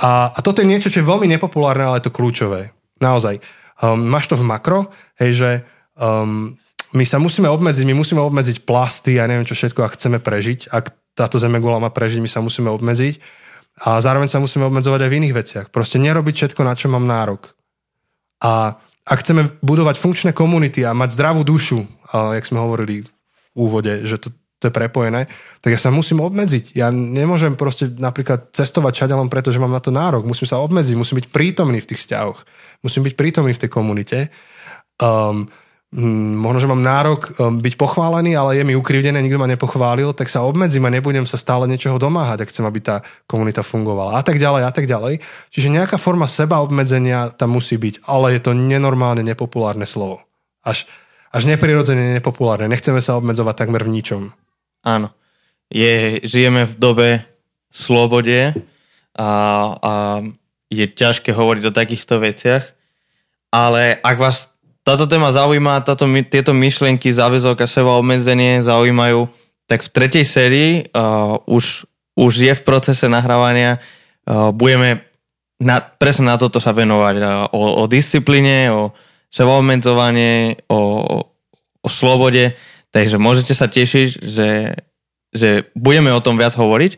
A, a toto je niečo, čo je veľmi nepopulárne, ale je to kľúčové. Naozaj. Um, máš to v makro, hej, že um, my sa musíme obmedziť, my musíme obmedziť plasty a neviem čo všetko, ak chceme prežiť. Ak táto zemegula má prežiť, my sa musíme obmedziť. A zároveň sa musíme obmedzovať aj v iných veciach. Proste nerobiť všetko, na čo mám nárok. A ak chceme budovať funkčné komunity a mať zdravú dušu, a jak sme hovorili v úvode, že to, to je prepojené, tak ja sa musím obmedziť. Ja nemôžem proste napríklad cestovať čaďalom, pretože mám na to nárok. Musím sa obmedziť, musím byť prítomný v tých vzťahoch. Musím byť prítomný v tej komunite. Um, možno, že mám nárok um, byť pochválený, ale je mi ukrivdené, nikto ma nepochválil, tak sa obmedzím a nebudem sa stále niečoho domáhať, ak chcem, aby tá komunita fungovala. A tak ďalej, a tak ďalej. Čiže nejaká forma seba obmedzenia tam musí byť, ale je to nenormálne nepopulárne slovo. Až, až neprirodzene nepopulárne. Nechceme sa obmedzovať takmer v ničom. Áno. Je, žijeme v dobe slobode a, a je ťažké hovoriť o takýchto veciach, ale ak vás táto téma zaujíma, táto, tieto myšlienky, záväzok a seba obmedzenie zaujímajú, tak v tretej sérii uh, už, už je v procese nahrávania. Uh, budeme na, presne na toto sa venovať. Uh, o, o disciplíne, o seba obmedzovanie, o, o slobode. Takže môžete sa tešiť, že, že budeme o tom viac hovoriť.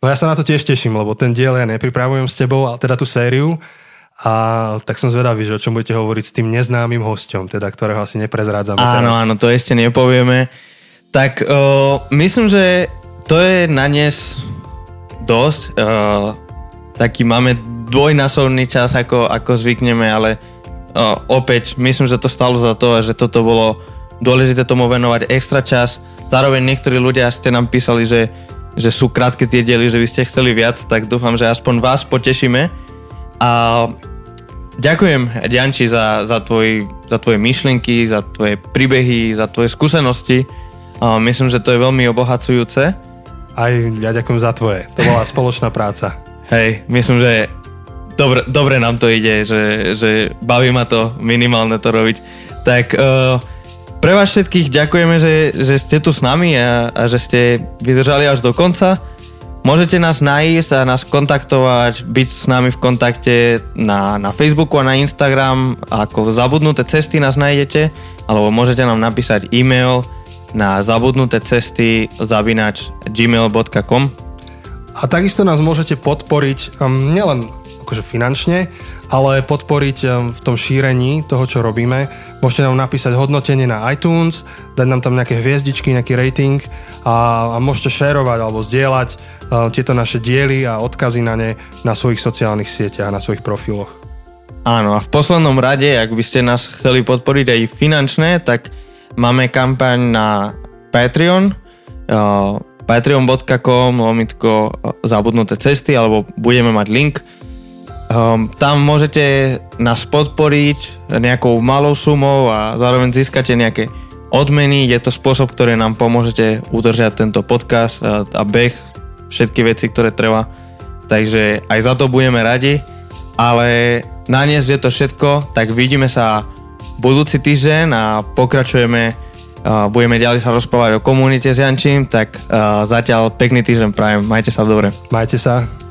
No ja sa na to tiež teším, lebo ten diel ja nepripravujem s tebou, ale teda tú sériu a tak som zvedavý, že o čom budete hovoriť s tým neznámym hosťom, teda ktorého asi neprezrádzame Áno, teraz. áno, to ešte nepovieme. Tak uh, myslím, že to je na dnes dosť. Uh, taký máme dvojnásobný čas, ako, ako zvykneme, ale uh, opäť myslím, že to stalo za to že toto bolo dôležité tomu venovať extra čas. Zároveň niektorí ľudia ste nám písali, že, že sú krátke tie diely, že vy ste chceli viac, tak dúfam, že aspoň vás potešíme. A Ďakujem, Ďanči, za, za, tvoj, za tvoje myšlienky, za tvoje príbehy, za tvoje skúsenosti. A myslím, že to je veľmi obohacujúce. Aj ja ďakujem za tvoje. To bola spoločná práca. Hej, myslím, že dobre, dobre nám to ide, že, že baví ma to minimálne to robiť. Tak uh, pre vás všetkých ďakujeme, že, že ste tu s nami a, a že ste vydržali až do konca. Môžete nás nájsť a nás kontaktovať, byť s nami v kontakte na, na Facebooku a na Instagram, ako zabudnuté cesty nás nájdete, alebo môžete nám napísať e-mail na zabudnuté cesty zabinač gmail.com A takisto nás môžete podporiť um, nielen akože finančne, ale podporiť um, v tom šírení toho, čo robíme. Môžete nám napísať hodnotenie na iTunes, dať nám tam nejaké hviezdičky, nejaký rating a, a môžete šerovať alebo zdieľať uh, tieto naše diely a odkazy na ne na svojich sociálnych sieťach, na svojich profiloch. Áno, a v poslednom rade, ak by ste nás chceli podporiť aj finančné, tak máme kampaň na Patreon, uh, patreon.com lomitko zabudnuté cesty, alebo budeme mať link Um, tam môžete nás podporiť nejakou malou sumou a zároveň získate nejaké odmeny. Je to spôsob, ktorý nám pomôžete udržať tento podcast a, a beh, všetky veci, ktoré treba. Takže aj za to budeme radi. Ale na dnes je to všetko, tak vidíme sa budúci týždeň a pokračujeme budeme ďalej sa rozprávať o komunite s Jančím, tak zatiaľ pekný týždeň prajem. Majte sa dobre. Majte sa.